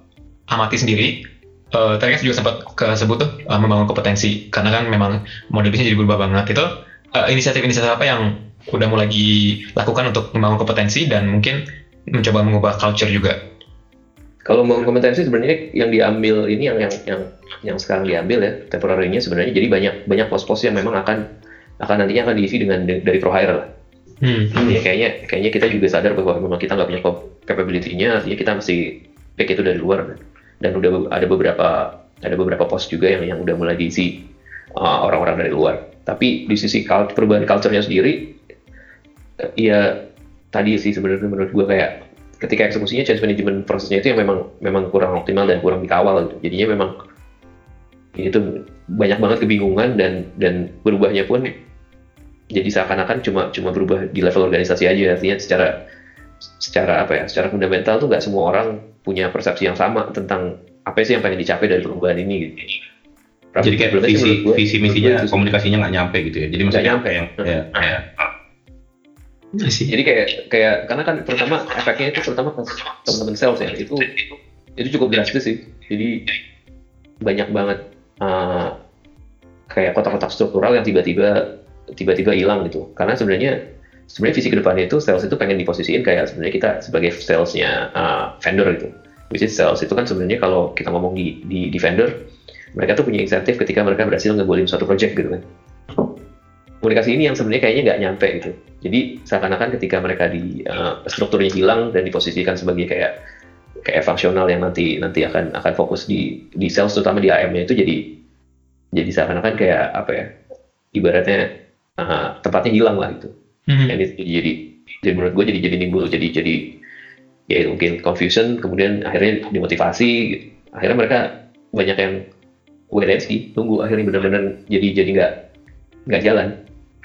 amati sendiri, uh, tadi kan juga sempat kesebut tuh uh, membangun kompetensi karena kan memang model bisnis jadi berubah banget. Itu uh, inisiatif-inisiatif apa yang udah mulai dilakukan untuk membangun kompetensi dan mungkin mencoba mengubah culture juga. Kalau mau kompetensi sebenarnya yang diambil ini yang yang yang yang sekarang diambil ya temporary-nya sebenarnya jadi banyak banyak pos-pos yang memang akan akan nantinya akan diisi dengan dari pro hire lah. Hmm. Ya kayaknya kayaknya kita juga sadar bahwa memang kita nggak punya cap- capability-nya, artinya kita mesti pick itu dari luar. Dan udah ada beberapa ada beberapa pos juga yang yang udah mulai diisi uh, orang-orang dari luar. Tapi di sisi cult- perubahan culture-nya sendiri, eh, ya tadi sih sebenarnya menurut gua kayak ketika eksekusinya change management prosesnya itu yang memang memang kurang optimal dan kurang dikawal gitu. Jadinya memang itu banyak banget kebingungan dan dan berubahnya pun jadi seakan-akan cuma cuma berubah di level organisasi aja artinya secara secara apa ya secara fundamental tuh nggak semua orang punya persepsi yang sama tentang apa sih yang pengen dicapai dari perubahan ini gitu. Jadi kayak visi gua- visi misinya sih. komunikasinya nggak nyampe gitu ya. Jadi maksudnya nyampe. yang ya, ya. I see. Jadi kayak kayak karena kan terutama efeknya itu terutama ke teman-teman sales ya itu itu cukup drastis sih. Jadi banyak banget uh, kayak kotak-kotak struktural yang tiba-tiba tiba-tiba hilang gitu karena sebenarnya sebenarnya visi ke depannya itu sales itu pengen diposisiin kayak sebenarnya kita sebagai salesnya uh, vendor gitu. Which is sales itu kan sebenarnya kalau kita ngomong di, di, di vendor mereka tuh punya insentif ketika mereka berhasil ngebolin suatu project gitu kan. Komunikasi ini yang sebenarnya kayaknya nggak nyampe gitu. Jadi seakan-akan ketika mereka di uh, strukturnya hilang dan diposisikan sebagai kayak kayak fungsional yang nanti nanti akan akan fokus di di sales terutama di AM-nya itu jadi jadi seakan-akan kayak apa ya ibaratnya uh, tempatnya hilang lah gitu Dan itu jadi jadi menurut gue jadi jadi nimbul jadi jadi ya mungkin confusion kemudian akhirnya dimotivasi gitu. akhirnya mereka banyak yang wait and see tunggu akhirnya benar-benar jadi jadi nggak nggak jalan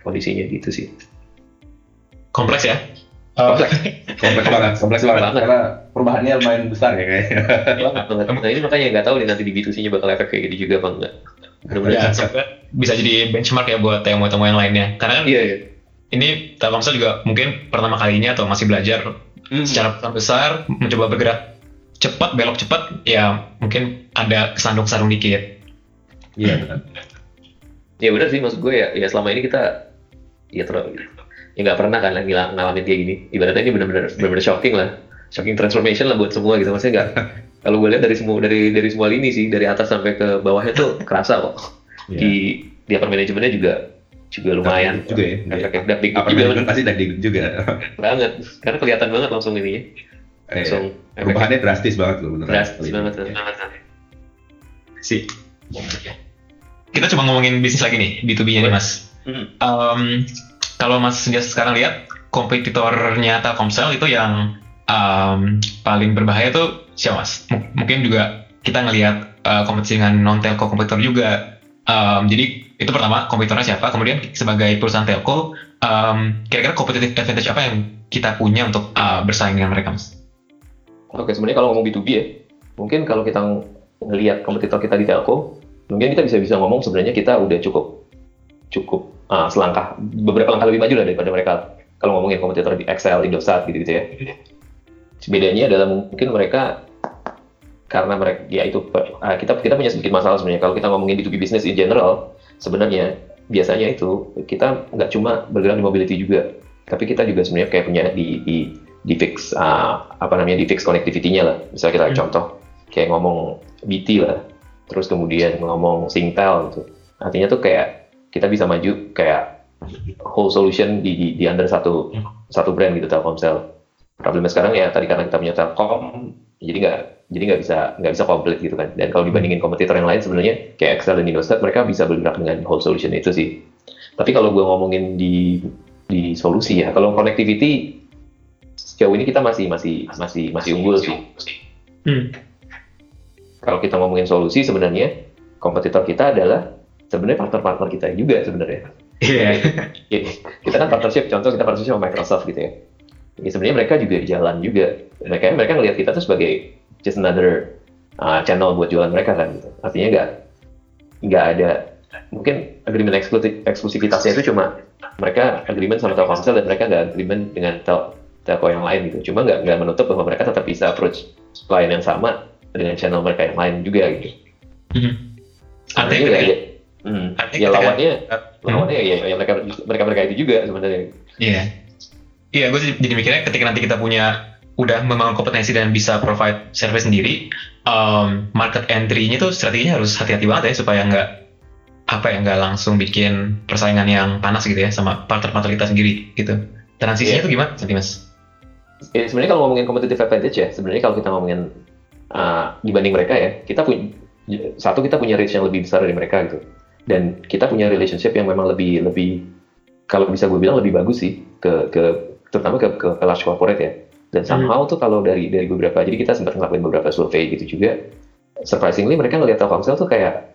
kondisinya gitu sih. Kompleks ya. kompleks. Kompleks banget kompleks banget. Banget. karena perubahannya lumayan besar ya kayaknya banget banget. Nah ini makanya nggak tahu nih nanti di B2C-nya bakal efek kayak gitu juga apa enggak benar-benar Ya, bisa jadi benchmark ya buat TMO-TMO yang lainnya. Karena kan iya iya ini Telkomsel juga mungkin pertama kalinya atau masih belajar secara besar besar mencoba bergerak cepat belok cepat ya mungkin ada kesandung-kesandung dikit. Iya benar. ya benar sih maksud gue ya ya selama ini kita ya terus ya nggak pernah kan lagi ng- ngalamin kayak gini. Ibaratnya ini benar-benar benar-benar shocking lah. Shocking transformation lah buat semua gitu maksudnya nggak kalau gue lihat dari semua dari dari semua lini sih dari atas sampai ke bawahnya tuh kerasa kok. Iya. di di upper manajemennya juga juga lumayan. juga ya. Efeknya dapik apa juga. juga. Banget. Karena kelihatan banget langsung ini Eh, langsung perubahannya drastis banget loh beneran. Drastis banget sih kita coba ngomongin bisnis lagi nih B2B-nya nih mas. Hmm. Kalau mas Jas sekarang lihat kompetitornya Telkomsel itu yang em, paling berbahaya tuh siapa mas? M- mungkin juga kita ngelihat eh, kompetisi dengan non telco kompetitor juga. Em, jadi itu pertama kompetitornya siapa kemudian sebagai perusahaan telco em, kira-kira competitive advantage apa yang kita punya untuk eh, bersaing dengan mereka mas Oke, sebenarnya kalau ngomong B2B ya, mungkin kalau kita ng- ngelihat kompetitor kita di telco, mungkin kita bisa bisa ngomong sebenarnya kita udah cukup cukup ah, selangkah beberapa langkah lebih maju lah daripada mereka. Kalau ngomongin kompetitor di Excel, Indosat gitu gitu ya. Bedanya adalah mungkin mereka karena mereka ya itu ah, kita kita punya sedikit masalah sebenarnya kalau kita ngomongin B2B business in general sebenarnya biasanya itu kita nggak cuma bergerak di mobility juga tapi kita juga sebenarnya kayak punya di di di fix ah, apa namanya di fix connectivity-nya lah. Misalnya kita Hmm. contoh kayak ngomong BT lah terus kemudian ngomong Singtel gitu. Artinya tuh kayak kita bisa maju kayak whole solution di di, di under satu satu brand gitu Telkomsel. Problemnya sekarang ya tadi karena kita punya Telkom jadi nggak jadi nggak bisa nggak bisa komplit gitu kan. Dan kalau dibandingin kompetitor yang lain sebenarnya kayak Excel dan Indosat mereka bisa bergerak dengan whole solution itu sih. Tapi kalau gue ngomongin di di solusi ya kalau connectivity sejauh ini kita masih masih masih masih unggul sih. Hmm. kalau kita ngomongin solusi sebenarnya kompetitor kita adalah sebenarnya partner-partner kita juga sebenarnya. Iya. Ya, kita kan partnership contoh kita partnership sama Microsoft gitu ya. Ya sebenarnya mereka juga jalan juga. Mereka mereka ngelihat kita tuh sebagai just another uh, channel buat jualan mereka kan gitu artinya nggak nggak ada mungkin agreement eksklusif eksklusivitasnya itu cuma mereka agreement sama Telkomsel dan mereka nggak agreement dengan tel telco yang lain gitu cuma nggak nggak menutup bahwa mereka tetap bisa approach klien yang sama dengan channel mereka yang lain juga gitu Mhm. Artinya Sebenarnya ketika- ya, hmm, ya lawannya Hmm. lawannya ya, ya mereka mereka mereka itu juga sebenarnya Iya. Iya, gue jadi mikirnya ketika nanti kita punya udah membangun kompetensi dan bisa provide service sendiri, um, market entry-nya tuh strateginya harus hati-hati banget ya supaya nggak apa ya nggak langsung bikin persaingan yang panas gitu ya sama partner-partner kita sendiri gitu. Transisinya Iya. tuh gimana nanti mas? Ya, sebenarnya kalau ngomongin competitive advantage ya, sebenarnya kalau kita ngomongin uh, dibanding mereka ya, kita punya satu kita punya reach yang lebih besar dari mereka gitu, dan kita punya relationship yang memang lebih lebih kalau bisa gue bilang lebih bagus sih ke ke terutama ke, ke, ke large corporate ya. Dan somehow tuh kalau dari dari beberapa, jadi kita sempat ngelakuin beberapa survei gitu juga, surprisingly mereka ngelihat Telkomsel tuh kayak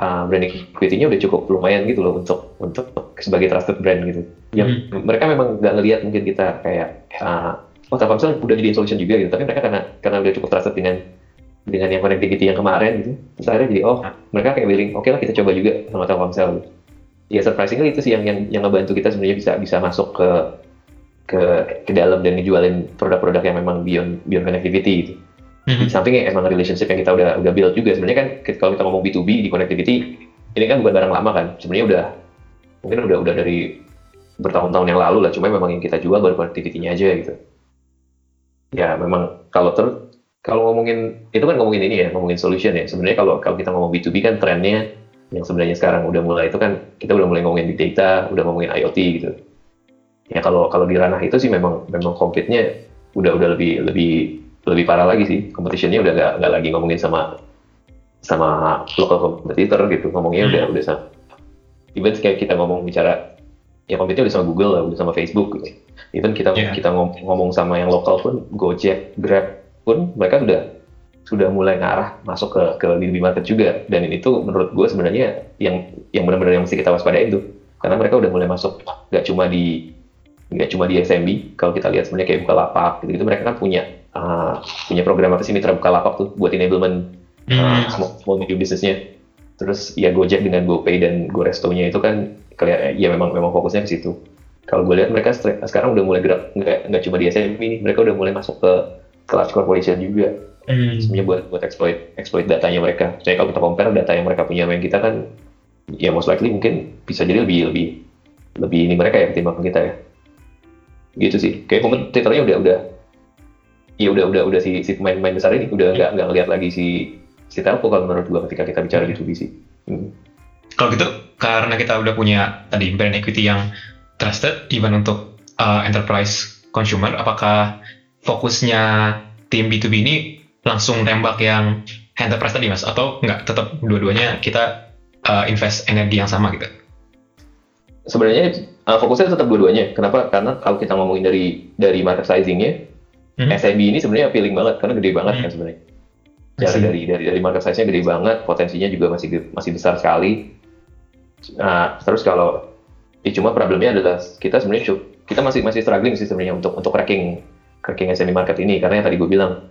uh, brand equity-nya udah cukup lumayan gitu loh untuk untuk sebagai trusted brand gitu. Yang mereka memang nggak ngelihat mungkin kita kayak uh, oh Telkomsel udah jadi solution juga gitu, tapi mereka karena karena udah cukup trusted dengan dengan yang connectivity yang kemarin gitu, terus akhirnya jadi oh mereka kayak willing, oke lah kita coba juga sama Telkomsel. Gitu. Ya surprisingly itu sih yang yang yang ngebantu kita sebenarnya bisa bisa masuk ke ke ke dalam dan ngejualin produk-produk yang memang beyond beyond connectivity gitu. Di Mhm. samping yang emang relationship yang kita udah udah build juga. Sebenarnya kan kalau kita ngomong B2B di connectivity ini kan bukan barang lama kan. Sebenarnya udah mungkin udah udah dari bertahun-tahun yang lalu lah. Cuma memang yang kita jual baru connectivity-nya aja gitu. Ya memang kalau terus kalau ngomongin itu kan ngomongin ini ya ngomongin solution ya. Sebenarnya kalau kalau kita ngomong B2B kan trennya yang sebenarnya sekarang udah mulai itu kan kita udah mulai ngomongin big data udah ngomongin IoT gitu ya kalau kalau di ranah itu sih memang memang compete-nya udah udah lebih lebih lebih parah lagi sih. Competition-nya udah nggak nggak lagi ngomongin sama sama local competitor gitu. Ngomongnya udah udah sama even kayak kita ngomong bicara ya kompetisi udah sama Google lah udah sama Facebook. Gitu even kita Yeah. kita ngom- ngomong sama yang lokal pun Gojek Grab pun mereka sudah sudah mulai ngarah masuk ke ke B2B market juga. Dan ini tuh menurut gue sebenarnya yang yang benar-benar yang mesti kita waspadain tuh karena mereka udah mulai masuk nggak cuma di nggak cuma di SMB kalau kita lihat sebenarnya kayak Bukalapak gitu, gitu mereka kan punya uh, punya program apa sih mitra Bukalapak tuh buat enablement uh, small, small medium businessnya terus ya Gojek dengan GoPay dan GoResto-nya itu kan kelihatan ya memang memang fokusnya ke situ kalau gue lihat mereka sekarang udah mulai gerak nggak nggak cuma di SMB nih mereka udah mulai masuk ke ke large corporation juga Hmm. sebenarnya buat buat exploit exploit datanya mereka. Saya kalau kita compare data yang mereka punya yang kita kan, ya most likely mungkin bisa jadi lebih lebih lebih ini mereka ya ketimbang kita ya. Gitu sih. Kayak kompetitornya udah udah ya udah udah udah si si pemain-pemain besar ini udah nggak nggak ngeliat lagi si si telco kalau menurut gua ketika kita bicara B2B sih. Hmm. Kalau gitu, karena kita udah punya tadi brand equity yang trusted, even untuk uh, enterprise consumer, apakah fokusnya tim B2B ini langsung tembak yang enterprise tadi mas? Atau nggak, tetap dua-duanya kita uh, invest energi yang sama gitu? Sebenarnya uh, fokusnya tetap dua-duanya. Kenapa? Karena kalau kita ngomongin dari dari market sizingnya, Hmm. SMB ini sebenarnya appealing banget karena gede banget Hmm. kan sebenarnya. I Cara see. dari dari dari market size-nya gede banget, potensinya juga masih masih besar sekali. Nah, terus kalau ya cuma problemnya adalah kita sebenarnya kita masih masih struggling sih sebenarnya untuk untuk cracking cracking SMB market ini karena yang tadi gue bilang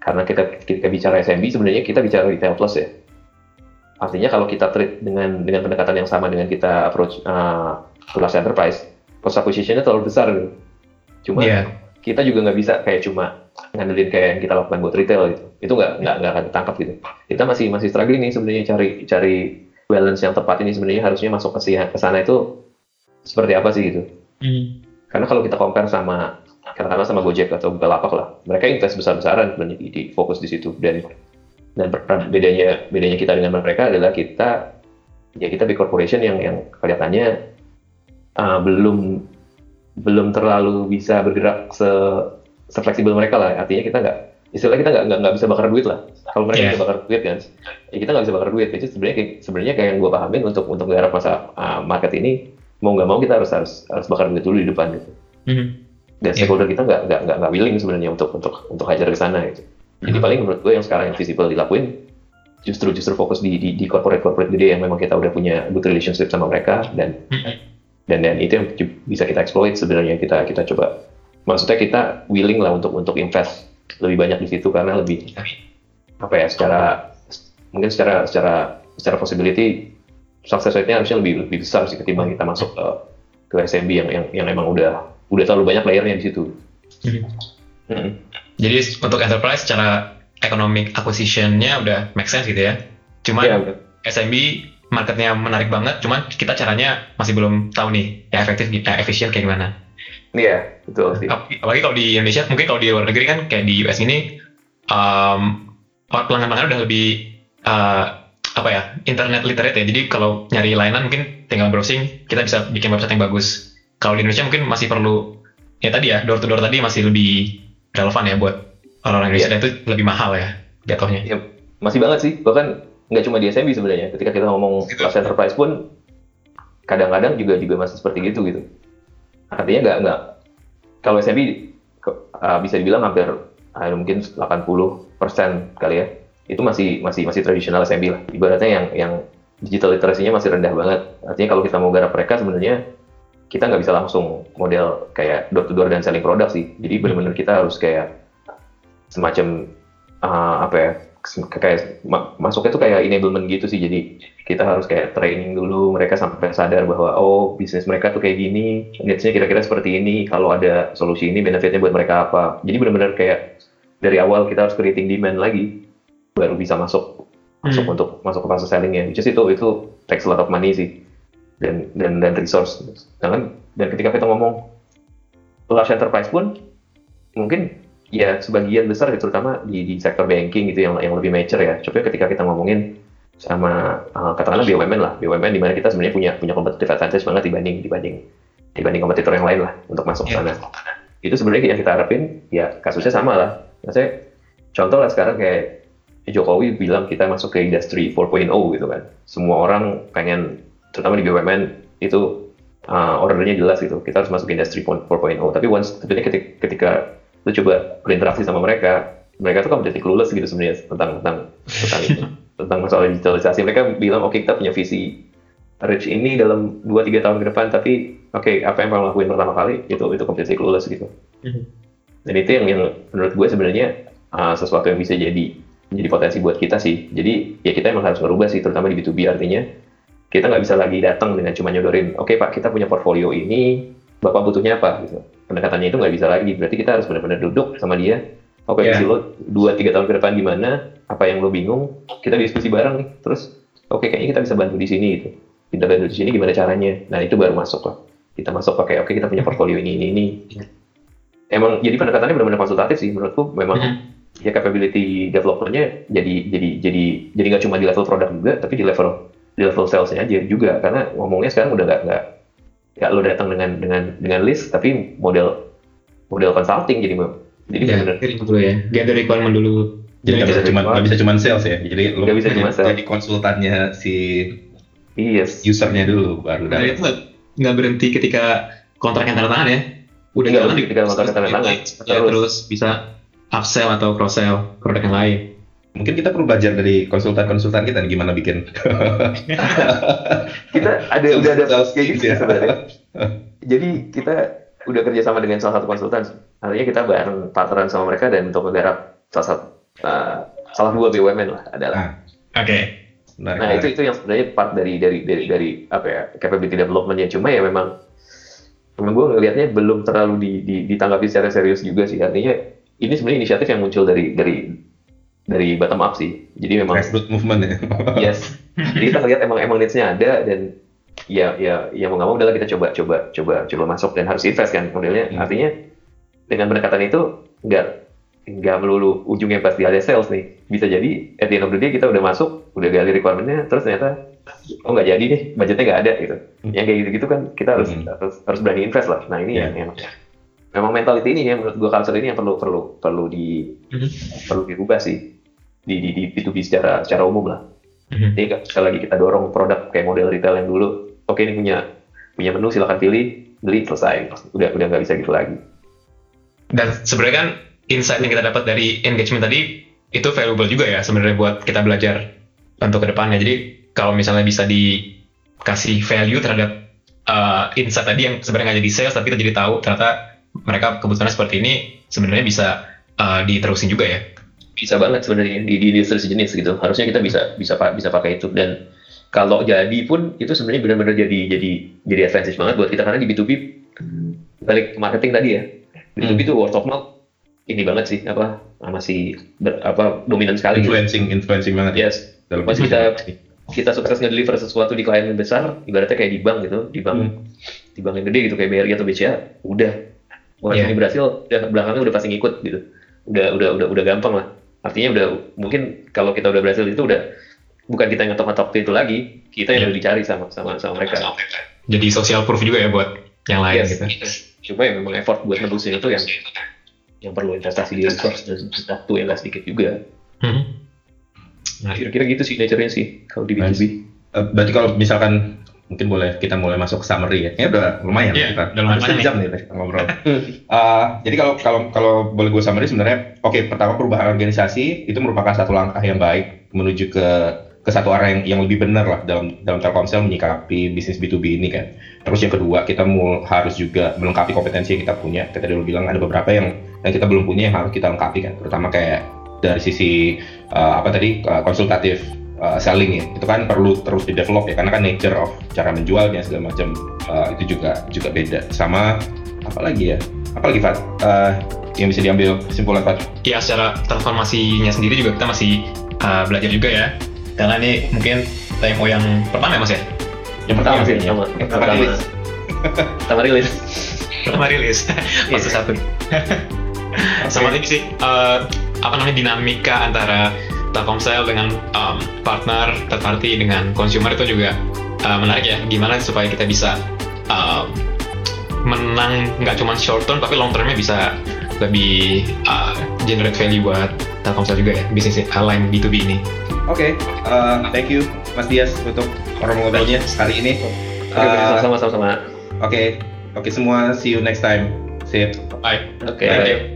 karena kita kita bicara SMB sebenarnya kita bicara retail plus ya. Artinya kalau kita treat dengan dengan pendekatan yang sama dengan kita approach uh, ke large enterprise, cost acquisition-nya terlalu besar gitu. Cuma Iya. kita juga nggak bisa kayak cuma ngandelin kayak yang kita lakukan buat retail gitu. Itu nggak nggak nggak akan ditangkap gitu. Kita masih masih struggling nih sebenarnya cari cari balance yang tepat ini sebenarnya harusnya masuk ke ke sana itu seperti apa sih gitu. Hmm. Karena kalau kita compare sama katakanlah sama Gojek atau Bukalapak lah, mereka invest besar-besaran sebenarnya di, di fokus di situ dan dan bedanya bedanya kita dengan mereka adalah kita ya kita big corporation yang yang kelihatannya uh, belum belum terlalu bisa bergerak se sefleksibel mereka lah artinya kita nggak istilahnya kita nggak nggak bisa bakar duit lah kalau mereka Iya. bisa bakar duit kan ya kita nggak bisa bakar duit itu sebenarnya kayak- sebenarnya kayak yang gue pahamin untuk untuk garap masa uh, market ini mau nggak mau kita harus harus harus bakar duit dulu di depan gitu Hmm. dan Iya. stakeholder kita nggak nggak nggak nggak willing sebenarnya untuk untuk untuk hajar ke sana gitu. Jadi Hmm. paling menurut gue yang sekarang yang visible dilakuin justru justru fokus di di, di corporate corporate gede yang memang kita udah punya good relationship sama mereka dan Hmm. Dan dan itu yang bisa kita exploit sebenarnya kita kita coba maksudnya kita willing lah untuk untuk invest lebih banyak di situ karena lebih apa ya secara mungkin secara secara secara possibility success rate-nya harusnya lebih lebih besar sih ketimbang kita masuk ke ke SMB yang yang yang emang udah udah terlalu banyak layernya di situ. Hmm. Mm. Jadi untuk enterprise secara economic acquisition-nya udah make sense gitu ya. Cuman Iya, SMB marketnya menarik banget, cuman kita caranya masih belum tahu nih ya efektif, ya efisien kayak gimana. iya betul sih. Ap- Apalagi kalau di Indonesia, mungkin kalau di luar negeri kan kayak di US ini um, pelanggan-pelanggan udah lebih uh, apa ya internet literate ya. Jadi kalau nyari layanan mungkin tinggal browsing, kita bisa bikin website yang bagus. Kalau di Indonesia mungkin masih perlu ya tadi ya door to door tadi masih lebih relevan ya buat orang-orang Indonesia dan itu lebih mahal ya jatuhnya. Ya, masih banget sih. Bahkan nggak cuma di SMB sebenarnya. Ketika kita ngomong Gitu. kelas enterprise pun kadang-kadang juga juga masih seperti gitu gitu. Artinya nggak nggak kalau SMB ke- uh, bisa dibilang hampir uh, mungkin 80% kali ya. Itu masih masih masih tradisional SMB lah. Ibaratnya yang yang digital literasinya masih rendah banget. Artinya kalau kita mau garap mereka sebenarnya kita nggak bisa langsung model kayak door to door dan selling produk sih. Jadi benar-benar kita harus kayak semacam uh, apa ya kayak ma- masuknya tuh kayak enablement gitu sih jadi kita harus kayak training dulu mereka sampai sadar bahwa oh bisnis mereka tuh kayak gini needs-nya kira-kira seperti ini kalau ada solusi ini benefitnya buat mereka apa jadi benar-benar kayak dari awal kita harus creating demand lagi baru bisa masuk masuk Hmm. untuk masuk ke fase sellingnya which is itu itu takes a lot of money sih dan dan dan resource. Dan dan ketika kita ngomong large enterprise pun mungkin ya sebagian besar ya, terutama di, di sektor banking gitu yang yang lebih mature ya. Coba ketika kita ngomongin sama uh, katakanlah BUMN lah, BUMN di mana kita sebenarnya punya punya competitive advantage banget dibanding dibanding dibanding kompetitor yang lain lah untuk masuk Yeah. sana. Itu sebenarnya yang kita harapin ya kasusnya sama lah. Maksudnya contoh lah sekarang kayak Jokowi bilang kita masuk ke industri 4.0 gitu kan. Semua orang pengen terutama di BUMN itu uh, ordernya jelas gitu. Kita harus masuk ke industri 4.0. Tapi once ketika lu coba berinteraksi sama mereka, mereka tuh kan menjadi clueless gitu sebenarnya tentang tentang tentang tentang masalah digitalisasi. Mereka bilang oke kita punya visi reach ini dalam 2-3 tahun ke depan, tapi oke apa yang mau lakuin pertama kali itu itu completely clueless gitu. Dan itu yang, yang menurut gue sebenarnya uh, sesuatu yang bisa jadi menjadi potensi buat kita sih. Jadi ya kita emang harus merubah sih, terutama di B2B artinya kita nggak bisa lagi datang dengan cuma nyodorin, oke pak kita punya portfolio ini, bapak butuhnya apa gitu. Pendekatannya itu nggak bisa lagi, berarti kita harus benar-benar duduk sama dia. Oke, Yeah. visi lo dua tiga tahun ke depan gimana? Apa yang lo bingung? Kita diskusi bareng nih. Terus, oke kayaknya kita bisa bantu di sini gitu. Kita bantu di sini gimana caranya? Nah itu baru masuk lah. Kita masuk pakai oke kita punya portfolio ini ini ini. Emang jadi pendekatannya benar-benar konsultatif sih menurutku. Memang Mhm. ya capability developernya jadi jadi jadi jadi nggak cuma di level produk juga tapi di level di level salesnya aja juga karena ngomongnya sekarang udah nggak nggak nggak lo datang dengan dengan dengan list tapi model model consulting jadi jadi Ya, benar dulu ya. Gather requirement dulu. Jadi nggak bisa cuma jadi- nggak bisa cuma sales ya. Jadi lu Nggak bisa cuma sales. jadi konsultannya si yes usernya dulu baru Nah, itu nggak- berhenti ketika kontrak yang tanda tangan ya. Udah Nggak jalan berhenti ketika kontrak yang tanda tangan. Ya, Terus. terus bisa upsell atau cross sell produk yang lain. Mungkin kita perlu belajar dari konsultan-konsultan kita nih gimana bikin. kita ada udah ada kayak gitu ya. sebenarnya jadi kita udah kerjasama dengan salah satu konsultan artinya kita bareng partneran sama mereka dan untuk menggarap salah satu uh, salah dua BUMN lah adalah Ah, Oke. menarik, Nah menarik. itu itu yang sebenarnya part dari dari dari dari apa ya capability developmentnya cuma ya memang memang gue ngelihatnya belum terlalu di, di, ditanggapi secara serius juga sih artinya ini sebenarnya inisiatif yang muncul dari dari dari bottom up sih jadi memang grassroots movement ya. yes jadi kita lihat emang emang needs-nya ada dan ya ya ya mau nggak mau udahlah kita coba coba coba coba masuk dan harus invest kan modelnya Hmm. artinya dengan pendekatan itu nggak nggak melulu ujungnya pasti ada sales nih bisa jadi at the end of the day kita udah masuk udah gali requirementnya terus ternyata oh nggak jadi nih budgetnya nggak ada gitu Hmm. yang kayak gitu gitu kan kita harus Hmm. harus, harus berani invest lah nah ini Yeah. yang, yang memang mentality ini ya menurut gua culture ini yang perlu perlu perlu di Mhm. perlu dirubah sih di di, di B2B secara secara umum lah Mhm. jadi sekali lagi kita dorong produk kayak model retail yang dulu oke ini punya punya menu silakan pilih beli selesai udah udah nggak bisa gitu lagi Dan sebenarnya kan insight yang kita dapat dari engagement tadi itu valuable juga ya sebenarnya buat kita belajar untuk ke depannya. Jadi kalau misalnya bisa dikasih value terhadap uh, insight tadi yang sebenarnya nggak jadi sales tapi kita jadi tahu ternyata mereka kebutuhannya seperti ini sebenarnya bisa uh, diterusin juga ya. Bisa banget sebenarnya di, di industri sejenis gitu harusnya kita bisa bisa bisa pakai itu dan kalau jadi pun itu sebenarnya benar-benar jadi jadi jadi advantage banget buat kita karena di B2B balik ke marketing tadi ya B2B itu word of mouth ini banget sih apa masih ber- apa dominan sekali gitu. influencing influencing banget ya yes dalam bisnis. kita kita sukses nge-deliver sesuatu di klien yang besar, ibaratnya kayak di bank gitu, di bank Hmm. di bank yang gede gitu kayak BRI atau BCA, udah. Wah, Iya. ini berhasil, udah belakangnya udah pasti ngikut gitu. Udah udah udah udah gampang lah. Artinya udah mungkin kalau kita udah berhasil itu udah bukan kita yang ngetop-ngetop itu lagi, kita yang Iya. udah dicari sama sama sama mereka. Jadi social proof juga ya buat yang lain Yes. gitu. Cuma ya memang effort buat nebusin itu yang yang perlu investasi di resource dan waktu yang sedikit juga. Mhm. Nah, Kira-kira gitu sih nature-nya sih kalau di B2B. Nice. Eh, berarti kalau misalkan mungkin boleh kita mulai masuk ke summary ya. Ya udah lumayan Iya, kita. udah lumayan sejam nih kita ngobrol. Eh, jadi kalau kalau kalau boleh gue summary sebenarnya oke pertama perubahan organisasi itu merupakan satu langkah yang baik menuju ke ke satu arah yang, yang lebih benar lah dalam dalam Telkomsel menyikapi bisnis B2B ini kan. Terus yang kedua kita mul, harus juga melengkapi kompetensi yang kita punya. Kita dulu bilang ada beberapa yang yang kita belum punya yang harus kita lengkapi kan. Terutama kayak dari sisi eh, apa tadi eh, konsultatif uh, selling ya itu kan perlu terus di develop ya karena kan nature of cara menjualnya segala macam uh, itu juga juga beda sama apa lagi ya apa lagi Fat Uh, yang bisa diambil kesimpulan Fat ya secara transformasinya sendiri juga kita masih uh, belajar juga ya karena ini mungkin TMO yang pertama ya mas ya? Yang pertama sih, Iya. pertama. Yang pertama rilis. Pertama rilis. Pertama rilis, fase satu. Sama ini sih, eh, apa namanya dinamika antara Telkomsel dengan um, partner, third party dengan consumer itu juga uh, menarik ya. Gimana supaya kita bisa um, menang nggak cuma short term tapi long termnya bisa lebih uh, generate value buat Telkomsel juga ya bisnis uh, line B2B ini. Oke, uh, thank you Mas Dias untuk ngobrol-ngobrolnya hari ini. Oke, Uh, sama-sama sama. Oke, oke semua, see you next time. Sip. Bye. Oke, Thank baik. you.